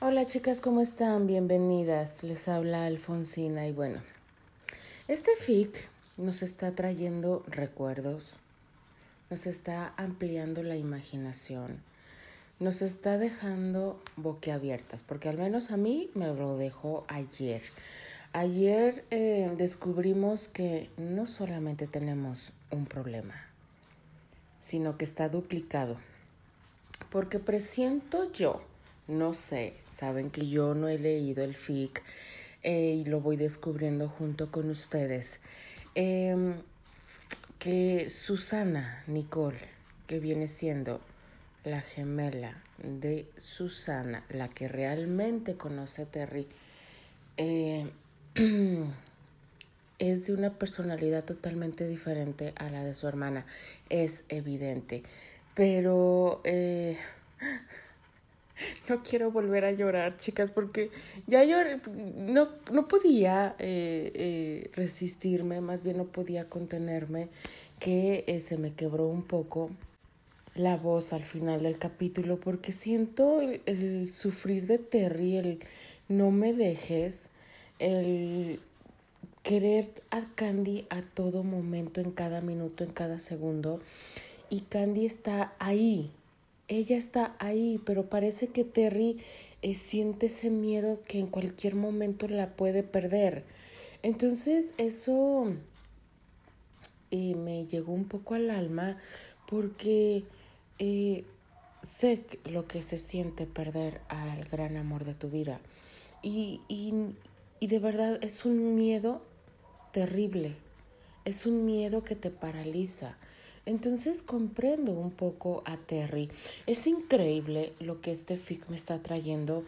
Hola chicas, ¿cómo están? Bienvenidas. Les habla Alfonsina y bueno, este FIC nos está trayendo recuerdos, nos está ampliando la imaginación, nos está dejando boquiabiertas, porque al menos a mí me lo dejó ayer. Ayer eh, descubrimos que no solamente tenemos un problema, sino que está duplicado, porque presiento yo, no sé, saben que yo no he leído el FIC eh, y lo voy descubriendo junto con ustedes. Em, que Susana Nicole, que viene siendo la gemela de Susana, la que realmente conoce a Terry, eh, es de una personalidad totalmente diferente a la de su hermana, es evidente. Pero eh, no quiero volver a llorar, chicas, porque ya lloré, no, no podía eh, eh, resistirme, más bien no podía contenerme, que eh, se me quebró un poco la voz al final del capítulo, porque siento el, el sufrir de Terry, el no me dejes, el querer a Candy a todo momento, en cada minuto, en cada segundo, y Candy está ahí, ella está ahí, pero parece que Terry eh, siente ese miedo que en cualquier momento la puede perder. Entonces eso eh, me llegó un poco al alma porque eh, sé lo que se siente perder al gran amor de tu vida. Y, y, y de verdad es un miedo terrible, es un miedo que te paraliza. Entonces comprendo un poco a Terry. Es increíble lo que este fic me está trayendo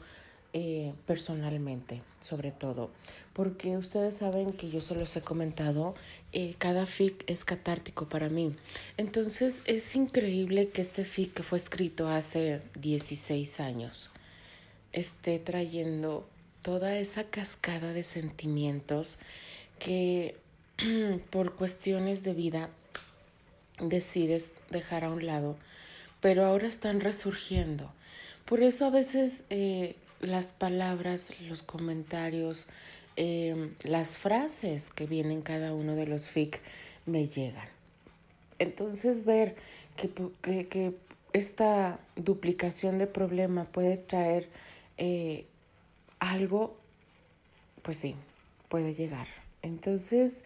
eh, personalmente, sobre todo, porque ustedes saben que yo se los he comentado, eh, cada fic es catártico para mí. Entonces es increíble que este fic que fue escrito hace 16 años esté trayendo toda esa cascada de sentimientos que por cuestiones de vida decides dejar a un lado, pero ahora están resurgiendo. Por eso a veces eh, las palabras, los comentarios, eh, las frases que vienen cada uno de los FIC me llegan. Entonces ver que, que, esta duplicación de problema puede traer eh, algo, pues sí, puede llegar. Entonces,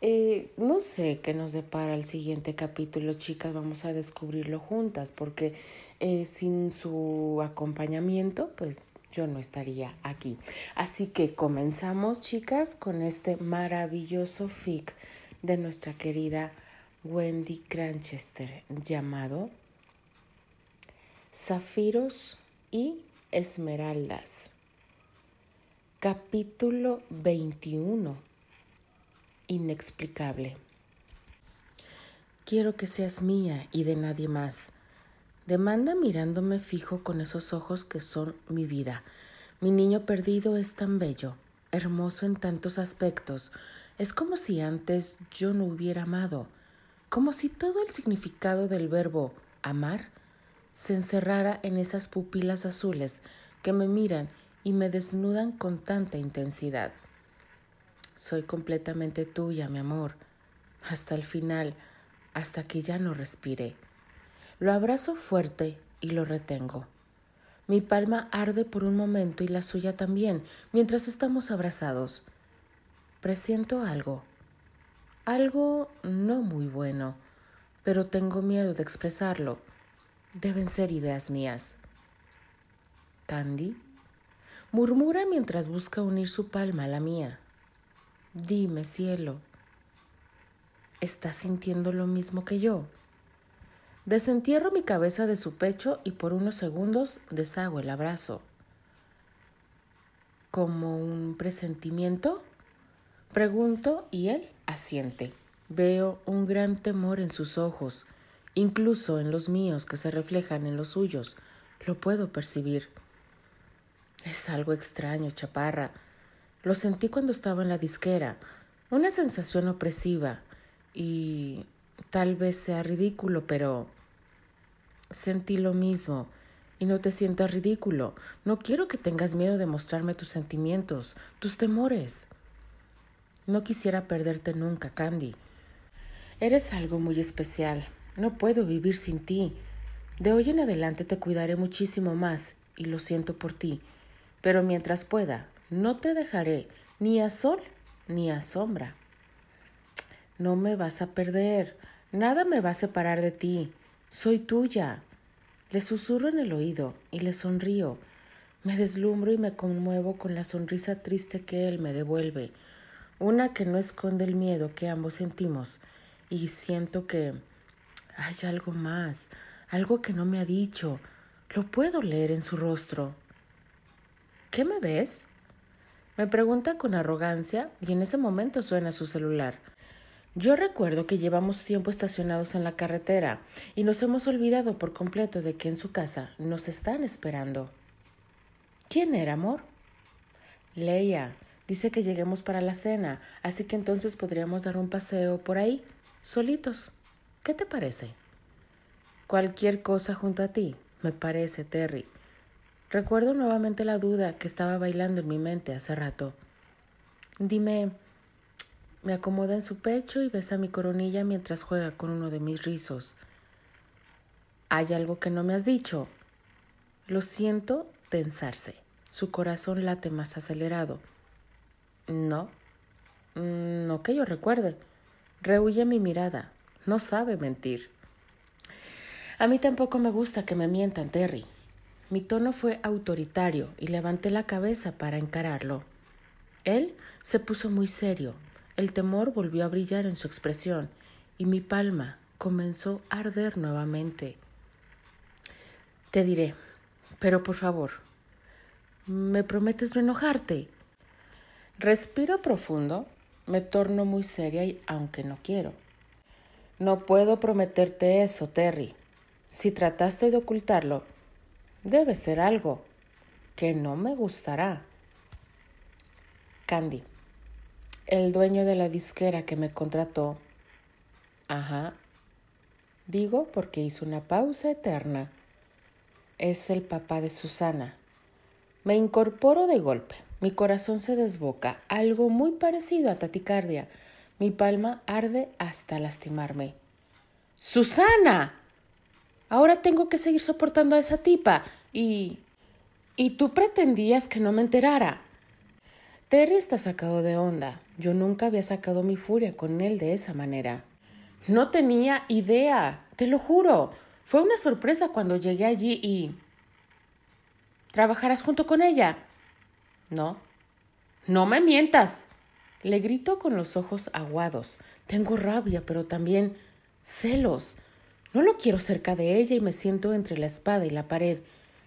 eh, no sé qué nos depara el siguiente capítulo, chicas, vamos a descubrirlo juntas, porque eh, sin su acompañamiento, pues yo no estaría aquí. Así que comenzamos, chicas, con este maravilloso fic de nuestra querida Wendy Cranchester, llamado Zafiros y Esmeraldas. Capítulo 21 inexplicable. Quiero que seas mía y de nadie más. Demanda mirándome fijo con esos ojos que son mi vida. Mi niño perdido es tan bello, hermoso en tantos aspectos. Es como si antes yo no hubiera amado, como si todo el significado del verbo amar se encerrara en esas pupilas azules que me miran y me desnudan con tanta intensidad. Soy completamente tuya, mi amor, hasta el final, hasta que ya no respire. Lo abrazo fuerte y lo retengo. Mi palma arde por un momento y la suya también, mientras estamos abrazados. Presiento algo. Algo no muy bueno, pero tengo miedo de expresarlo. Deben ser ideas mías. Candy murmura mientras busca unir su palma a la mía. Dime, cielo, ¿estás sintiendo lo mismo que yo? Desentierro mi cabeza de su pecho y por unos segundos deshago el abrazo. ¿Como un presentimiento? Pregunto y él asiente. Veo un gran temor en sus ojos, incluso en los míos que se reflejan en los suyos. Lo puedo percibir. Es algo extraño, chaparra. Lo sentí cuando estaba en la disquera, una sensación opresiva y tal vez sea ridículo, pero sentí lo mismo y no te sientas ridículo. No quiero que tengas miedo de mostrarme tus sentimientos, tus temores. No quisiera perderte nunca, Candy. Eres algo muy especial. No puedo vivir sin ti. De hoy en adelante te cuidaré muchísimo más y lo siento por ti. Pero mientras pueda, no te dejaré ni a sol ni a sombra. No me vas a perder. Nada me va a separar de ti. Soy tuya. Le susurro en el oído y le sonrío. Me deslumbro y me conmuevo con la sonrisa triste que él me devuelve, una que no esconde el miedo que ambos sentimos, y siento que hay algo más, algo que no me ha dicho. Lo puedo leer en su rostro. ¿Qué me ves? Me pregunta con arrogancia y en ese momento suena su celular. Yo recuerdo que llevamos tiempo estacionados en la carretera y nos hemos olvidado por completo de que en su casa nos están esperando. ¿Quién era, amor? Leia. Dice que lleguemos para la cena, así que entonces podríamos dar un paseo por ahí, solitos. ¿Qué te parece? Cualquier cosa junto a ti, me parece, Terry. Recuerdo nuevamente la duda que estaba bailando en mi mente hace rato. Dime, me acomoda en su pecho y besa mi coronilla mientras juega con uno de mis rizos. ¿Hay algo que no me has dicho? Lo siento tensarse. Su corazón late más acelerado. No, no que yo recuerde. Rehuye mi mirada. No sabe mentir. A mí tampoco me gusta que me mientan, Terry. Mi tono fue autoritario y levanté la cabeza para encararlo. Él se puso muy serio, el temor volvió a brillar en su expresión y mi palma comenzó a arder nuevamente. Te diré, pero por favor, ¿me prometes no enojarte? Respiro profundo, me torno muy seria y aunque no quiero. No puedo prometerte eso, Terry. Si trataste de ocultarlo, debe ser algo que no me gustará. Candy el dueño de la disquera que me contrató. Ajá. Digo porque hizo una pausa eterna. Es el papá de Susana. Me incorporo de golpe. Mi corazón se desboca, algo muy parecido a taticardia. Mi palma arde hasta lastimarme. ¡Susana! Ahora tengo que seguir soportando a esa tipa. Y. ¿Y tú pretendías que no me enterara? Terry está sacado de onda. Yo nunca había sacado mi furia con él de esa manera. No tenía idea, te lo juro. Fue una sorpresa cuando llegué allí y... ¿Trabajarás junto con ella? No. No me mientas. Le grito con los ojos aguados. Tengo rabia, pero también celos. No lo quiero cerca de ella y me siento entre la espada y la pared.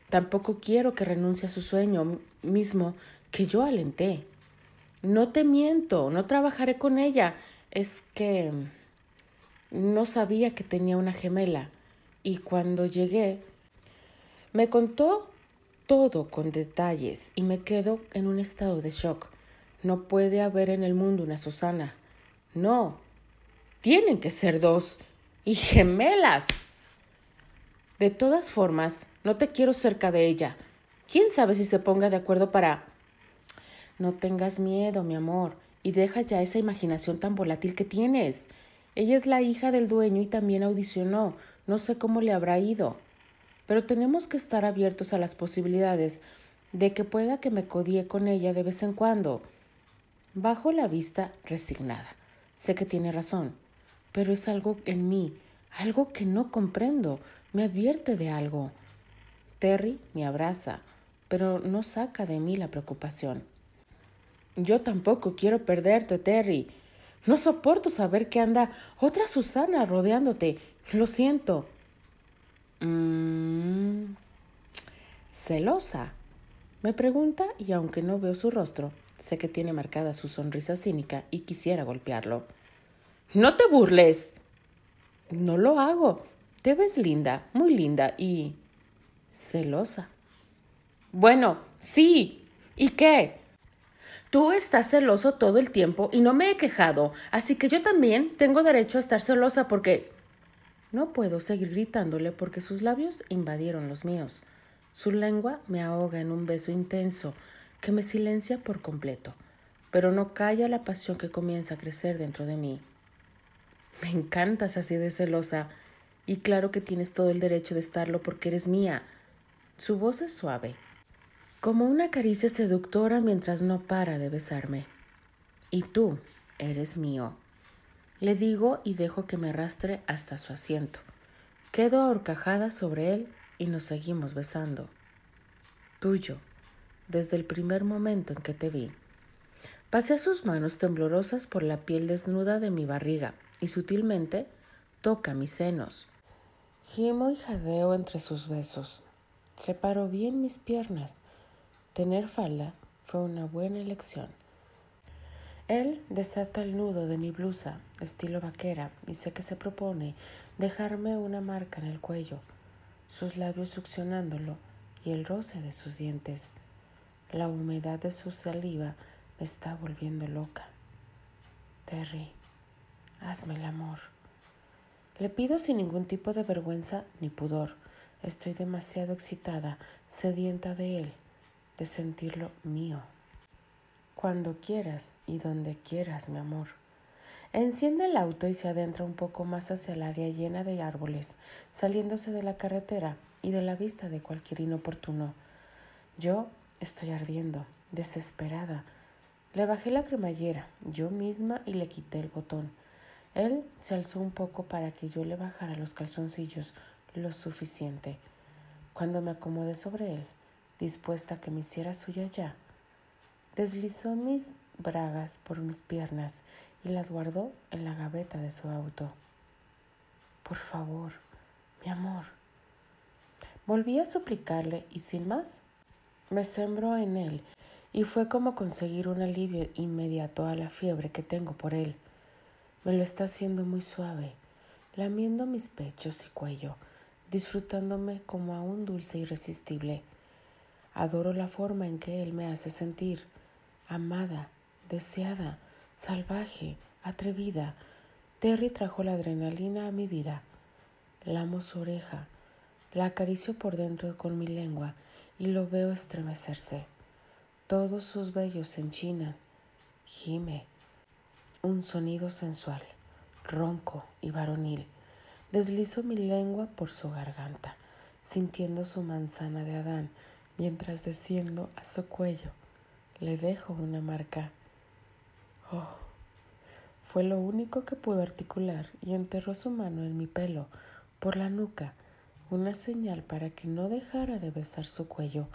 Tampoco quiero que renuncie a su sueño mismo que yo alenté. No te miento, no trabajaré con ella. Es que no sabía que tenía una gemela. Y cuando llegué, me contó todo con detalles y me quedo en un estado de shock. No puede haber en el mundo una Susana. No, tienen que ser dos y gemelas. De todas formas, no te quiero cerca de ella. ¿Quién sabe si se ponga de acuerdo para no tengas miedo, mi amor, y deja ya esa imaginación tan volátil que tienes. Ella es la hija del dueño y también audicionó. No sé cómo le habrá ido. Pero tenemos que estar abiertos a las posibilidades de que pueda que me codie con ella de vez en cuando. Bajo la vista resignada. Sé que tiene razón, pero es algo en mí, algo que no comprendo. Me advierte de algo. Terry me abraza, pero no saca de mí la preocupación. Yo tampoco quiero perderte, Terry. No soporto saber que anda otra Susana rodeándote. Lo siento. Mm, celosa. Me pregunta y aunque no veo su rostro, sé que tiene marcada su sonrisa cínica y quisiera golpearlo. No te burles. No lo hago. Te ves linda, muy linda y... celosa. Bueno, sí. ¿Y qué? Tú estás celoso todo el tiempo y no me he quejado, así que yo también tengo derecho a estar celosa porque... No puedo seguir gritándole porque sus labios invadieron los míos. Su lengua me ahoga en un beso intenso que me silencia por completo, pero no calla la pasión que comienza a crecer dentro de mí. Me encantas así de celosa, y claro que tienes todo el derecho de estarlo porque eres mía. Su voz es suave, como una caricia seductora mientras no para de besarme. Y tú eres mío. Le digo y dejo que me arrastre hasta su asiento. Quedo ahorcajada sobre él y nos seguimos besando. Tuyo, desde el primer momento en que te vi. Pasé sus manos temblorosas por la piel desnuda de mi barriga y sutilmente toca mis senos. Gimo y jadeo entre sus besos. Separó bien mis piernas. Tener falda fue una buena elección. Él desata el nudo de mi blusa, estilo vaquera, y sé que se propone dejarme una marca en el cuello, sus labios succionándolo y el roce de sus dientes. La humedad de su saliva me está volviendo loca. Terry, hazme el amor. Le pido sin ningún tipo de vergüenza ni pudor. Estoy demasiado excitada, sedienta de él, de sentirlo mío. Cuando quieras y donde quieras, mi amor. Enciende el auto y se adentra un poco más hacia el área llena de árboles, saliéndose de la carretera y de la vista de cualquier inoportuno. Yo estoy ardiendo, desesperada. Le bajé la cremallera, yo misma, y le quité el botón. Él se alzó un poco para que yo le bajara los calzoncillos lo suficiente. Cuando me acomodé sobre él, dispuesta a que me hiciera suya ya, deslizó mis bragas por mis piernas y las guardó en la gaveta de su auto. Por favor, mi amor. Volví a suplicarle y sin más, me sembró en él y fue como conseguir un alivio inmediato a la fiebre que tengo por él. Me lo está haciendo muy suave, lamiendo mis pechos y cuello, disfrutándome como a un dulce irresistible. Adoro la forma en que él me hace sentir, amada, deseada, salvaje, atrevida. Terry trajo la adrenalina a mi vida. Lamo su oreja, la acaricio por dentro con mi lengua y lo veo estremecerse. Todos sus vellos se enchinan. Gime, un sonido sensual, ronco y varonil. Deslizo mi lengua por su garganta, sintiendo su manzana de Adán, mientras desciendo a su cuello. Le dejo una marca. Oh, fue lo único que pudo articular y enterró su mano en mi pelo, por la nuca, una señal para que no dejara de besar su cuello.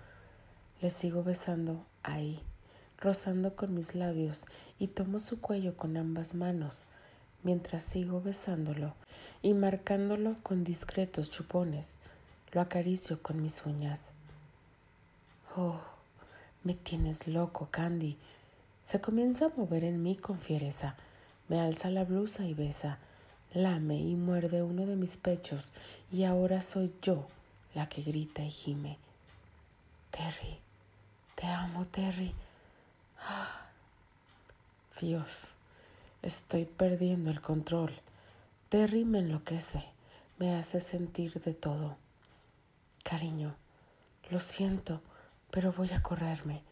Le sigo besando ahí rozando con mis labios y tomo su cuello con ambas manos, mientras sigo besándolo y marcándolo con discretos chupones. Lo acaricio con mis uñas. Oh, me tienes loco, Candy. Se comienza a mover en mí con fiereza. Me alza la blusa y besa. Lame y muerde uno de mis pechos y ahora soy yo la que grita y gime. Terry, te amo, Terry. Dios, estoy perdiendo el control. Terry me enloquece, me hace sentir de todo. Cariño, lo siento, pero voy a correrme.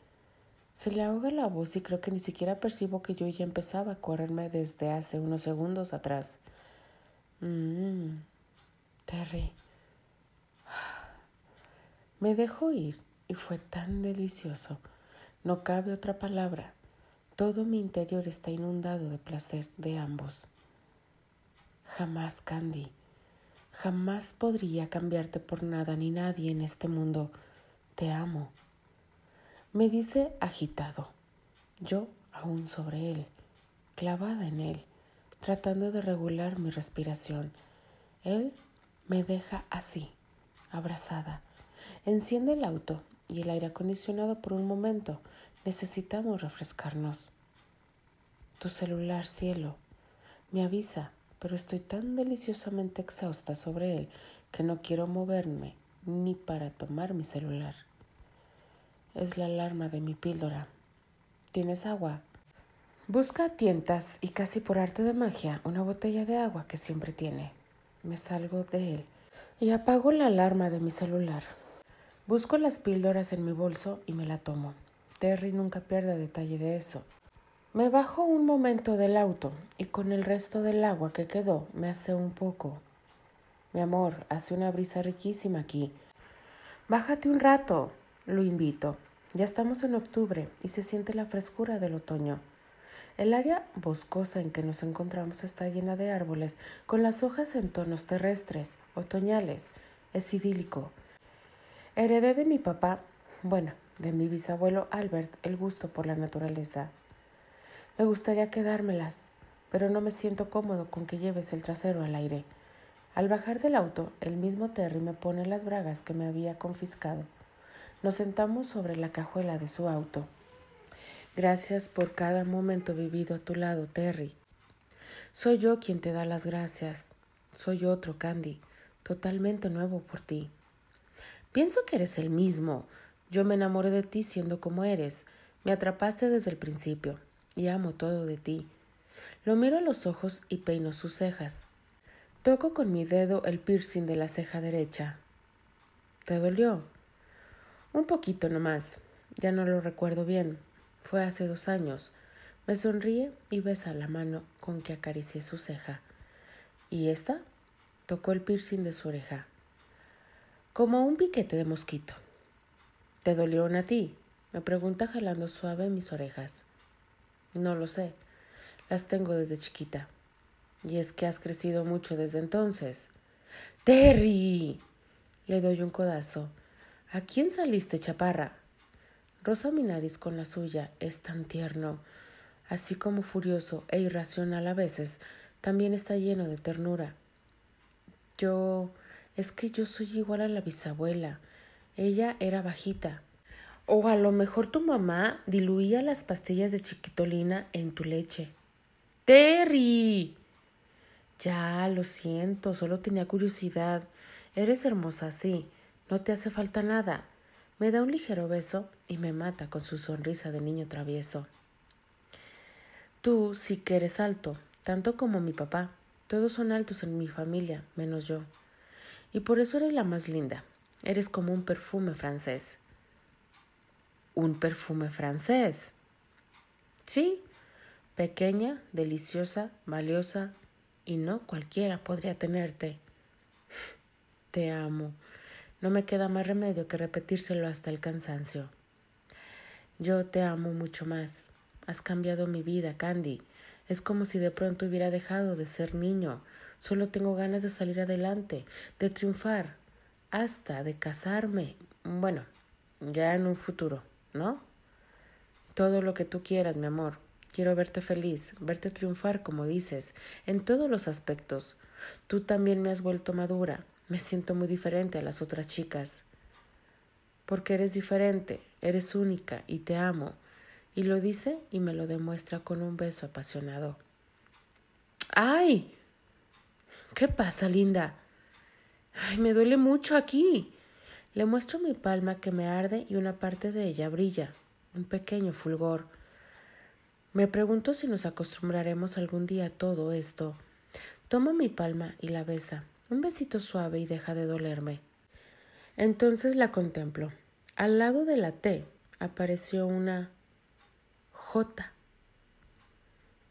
Se le ahoga la voz y creo que ni siquiera percibo que yo ya empezaba a correrme desde hace unos segundos atrás. Mmm, Terry. Me dejó ir y fue tan delicioso. No cabe otra palabra. Todo mi interior está inundado de placer de ambos. Jamás, Candy, jamás podría cambiarte por nada ni nadie en este mundo. Te amo. Me dice agitado. Yo aún sobre él, clavada en él, tratando de regular mi respiración. Él me deja así, abrazada. Enciende el auto y el aire acondicionado por un momento. Necesitamos refrescarnos. Tu celular, cielo, me avisa, pero estoy tan deliciosamente exhausta sobre él que no quiero moverme ni para tomar mi celular. Es la alarma de mi píldora. ¿Tienes agua? Busca tientas y casi por arte de magia una botella de agua que siempre tiene. Me salgo de él y apago la alarma de mi celular. Busco las píldoras en mi bolso y me la tomo. Terry nunca pierde detalle de eso. Me bajo un momento del auto y con el resto del agua que quedó me hace un poco. Mi amor, hace una brisa riquísima aquí. Bájate un rato, lo invito. Ya estamos en octubre y se siente la frescura del otoño. El área boscosa en que nos encontramos está llena de árboles, con las hojas en tonos terrestres, otoñales. Es idílico. Heredé de mi papá, bueno, de mi bisabuelo Albert, el gusto por la naturaleza. Me gustaría quedármelas, pero no me siento cómodo con que lleves el trasero al aire. Al bajar del auto, el mismo Terry me pone las bragas que me había confiscado. Nos sentamos sobre la cajuela de su auto. Gracias por cada momento vivido a tu lado, Terry. Soy yo quien te da las gracias. Soy otro, Candy, totalmente nuevo por ti. Pienso que eres el mismo. Yo me enamoré de ti siendo como eres. Me atrapaste desde el principio y amo todo de ti. Lo miro a los ojos y peino sus cejas. Toco con mi dedo el piercing de la ceja derecha. ¿Te dolió? Un poquito nomás. Ya no lo recuerdo bien. Fue hace dos años. Me sonríe y besa la mano con que acaricié su ceja. ¿Y esta? Tocó el piercing de su oreja. Como un piquete de mosquito. ¿Te dolieron a ti? Me pregunta jalando suave mis orejas. No lo sé. Las tengo desde chiquita. Y es que has crecido mucho desde entonces. Terry. Le doy un codazo. ¿A quién saliste, chaparra? Rosa mi nariz con la suya. Es tan tierno. Así como furioso e irracional a veces, también está lleno de ternura. Yo. es que yo soy igual a la bisabuela. Ella era bajita, o a lo mejor tu mamá diluía las pastillas de chiquitolina en tu leche. Terry. Ya, lo siento, solo tenía curiosidad. Eres hermosa, sí. No te hace falta nada. Me da un ligero beso y me mata con su sonrisa de niño travieso. Tú sí que eres alto, tanto como mi papá. Todos son altos en mi familia, menos yo. Y por eso eres la más linda. Eres como un perfume francés un perfume francés. Sí, pequeña, deliciosa, valiosa, y no cualquiera podría tenerte. Te amo. No me queda más remedio que repetírselo hasta el cansancio. Yo te amo mucho más. Has cambiado mi vida, Candy. Es como si de pronto hubiera dejado de ser niño. Solo tengo ganas de salir adelante, de triunfar, hasta de casarme. Bueno, ya en un futuro. ¿no? Todo lo que tú quieras, mi amor. Quiero verte feliz, verte triunfar, como dices, en todos los aspectos. Tú también me has vuelto madura. Me siento muy diferente a las otras chicas. Porque eres diferente, eres única y te amo. Y lo dice y me lo demuestra con un beso apasionado. ¡Ay! ¿Qué pasa, linda? Ay, me duele mucho aquí. Le muestro mi palma que me arde y una parte de ella brilla, un pequeño fulgor. Me pregunto si nos acostumbraremos algún día a todo esto. Toma mi palma y la besa, un besito suave y deja de dolerme. Entonces la contemplo. Al lado de la T apareció una J.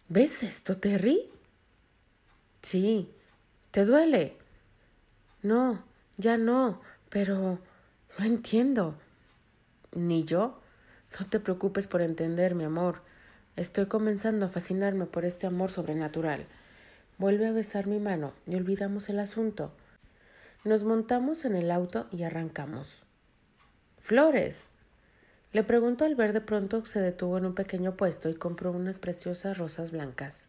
¿Ves esto, Terry? Sí. ¿Te duele? No, ya no, pero no entiendo. Ni yo. No te preocupes por entender, mi amor. Estoy comenzando a fascinarme por este amor sobrenatural. Vuelve a besar mi mano y olvidamos el asunto. Nos montamos en el auto y arrancamos. Flores. Le pregunto al ver de pronto se detuvo en un pequeño puesto y compró unas preciosas rosas blancas.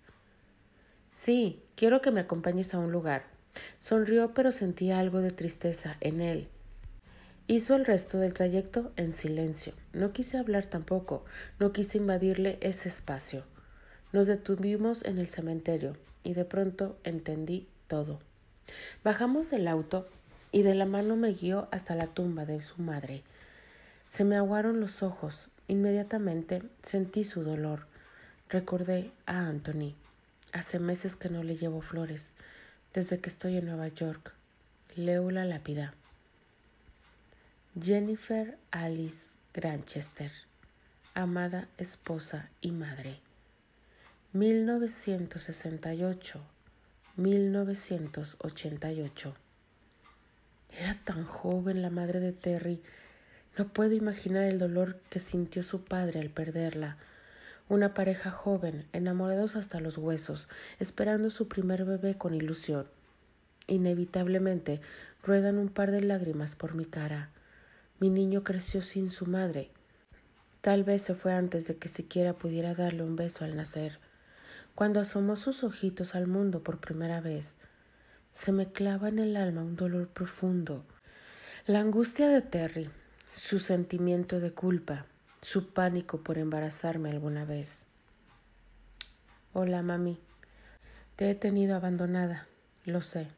Sí, quiero que me acompañes a un lugar. Sonrió, pero sentía algo de tristeza en él. Hizo el resto del trayecto en silencio. No quise hablar tampoco, no quise invadirle ese espacio. Nos detuvimos en el cementerio y de pronto entendí todo. Bajamos del auto y de la mano me guió hasta la tumba de su madre. Se me aguaron los ojos. Inmediatamente sentí su dolor. Recordé a Anthony. Hace meses que no le llevo flores. Desde que estoy en Nueva York. Leo la lápida. Jennifer Alice Granchester, amada esposa y madre. 1968-1988. Era tan joven la madre de Terry. No puedo imaginar el dolor que sintió su padre al perderla. Una pareja joven, enamorados hasta los huesos, esperando su primer bebé con ilusión. Inevitablemente ruedan un par de lágrimas por mi cara. Mi niño creció sin su madre. Tal vez se fue antes de que siquiera pudiera darle un beso al nacer. Cuando asomó sus ojitos al mundo por primera vez, se me clava en el alma un dolor profundo. La angustia de Terry, su sentimiento de culpa, su pánico por embarazarme alguna vez. Hola, mami. Te he tenido abandonada. Lo sé.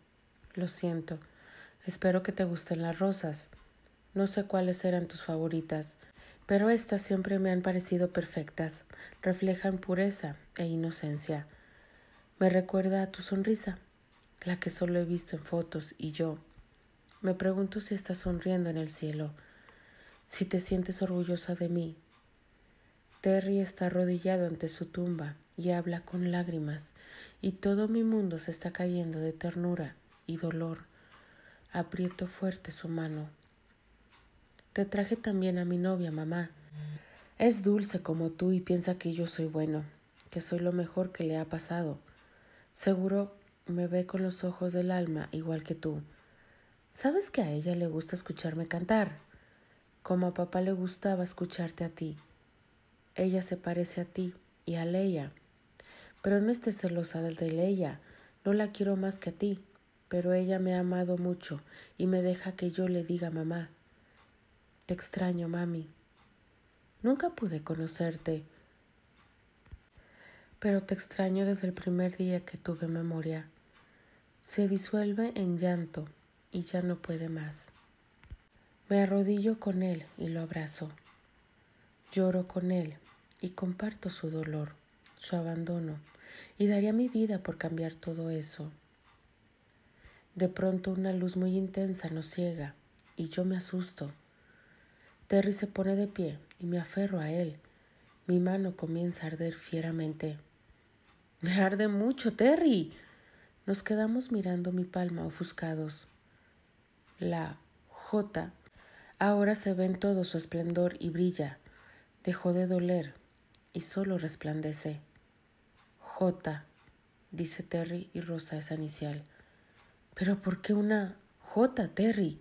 Lo siento. Espero que te gusten las rosas. No sé cuáles eran tus favoritas, pero estas siempre me han parecido perfectas, reflejan pureza e inocencia. Me recuerda a tu sonrisa, la que solo he visto en fotos y yo. Me pregunto si estás sonriendo en el cielo, si te sientes orgullosa de mí. Terry está arrodillado ante su tumba y habla con lágrimas, y todo mi mundo se está cayendo de ternura y dolor. Aprieto fuerte su mano te traje también a mi novia, mamá. Es dulce como tú y piensa que yo soy bueno, que soy lo mejor que le ha pasado. Seguro me ve con los ojos del alma igual que tú. ¿Sabes que a ella le gusta escucharme cantar? Como a papá le gustaba escucharte a ti. Ella se parece a ti y a Leia. Pero no estés celosa de Leia. No la quiero más que a ti. Pero ella me ha amado mucho y me deja que yo le diga mamá. Te extraño, mami. Nunca pude conocerte, pero te extraño desde el primer día que tuve memoria. Se disuelve en llanto y ya no puede más. Me arrodillo con él y lo abrazo. Lloro con él y comparto su dolor, su abandono, y daría mi vida por cambiar todo eso. De pronto una luz muy intensa nos ciega y yo me asusto. Terry se pone de pie y me aferro a él. Mi mano comienza a arder fieramente. Me arde mucho, Terry. Nos quedamos mirando mi palma ofuscados. La J ahora se ve en todo su esplendor y brilla. Dejó de doler y solo resplandece. J, dice Terry y rosa esa inicial. ¿Pero por qué una J, Terry?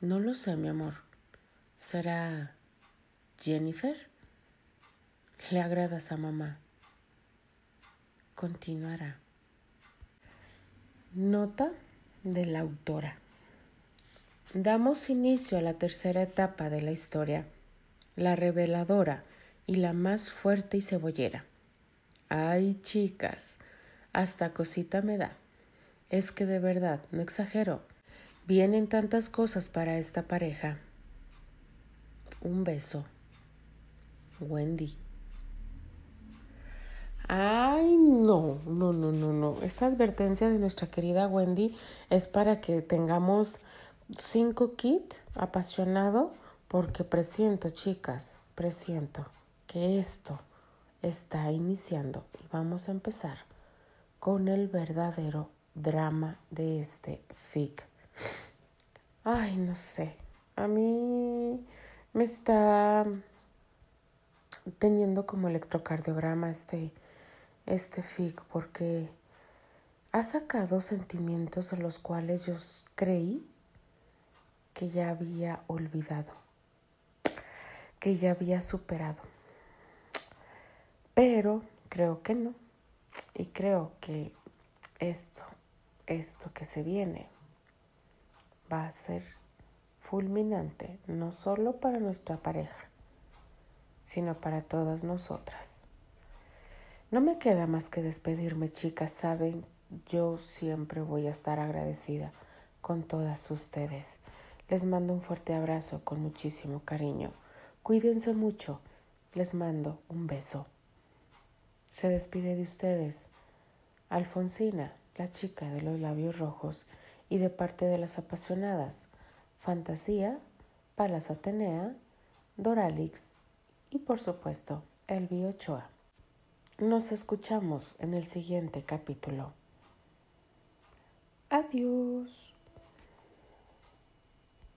No lo sé, mi amor. ¿Será Jennifer? Le agradas a mamá. Continuará. Nota de la autora. Damos inicio a la tercera etapa de la historia, la reveladora y la más fuerte y cebollera. Ay, chicas, hasta cosita me da. Es que de verdad, no exagero, vienen tantas cosas para esta pareja un beso. Wendy. Ay, no, no, no, no, no. Esta advertencia de nuestra querida Wendy es para que tengamos cinco kits apasionado porque presiento, chicas, presiento que esto está iniciando y vamos a empezar con el verdadero drama de este fic. Ay, no sé. A mí me está teniendo como electrocardiograma este, este FIC porque ha sacado sentimientos de los cuales yo creí que ya había olvidado, que ya había superado. Pero creo que no. Y creo que esto, esto que se viene, va a ser fulminante, no solo para nuestra pareja, sino para todas nosotras. No me queda más que despedirme, chicas. Saben, yo siempre voy a estar agradecida con todas ustedes. Les mando un fuerte abrazo con muchísimo cariño. Cuídense mucho. Les mando un beso. Se despide de ustedes Alfonsina, la chica de los labios rojos, y de parte de las apasionadas Fantasía, Palas Atenea, Doralix y por supuesto Elvi Ochoa. Nos escuchamos en el siguiente capítulo. Adiós.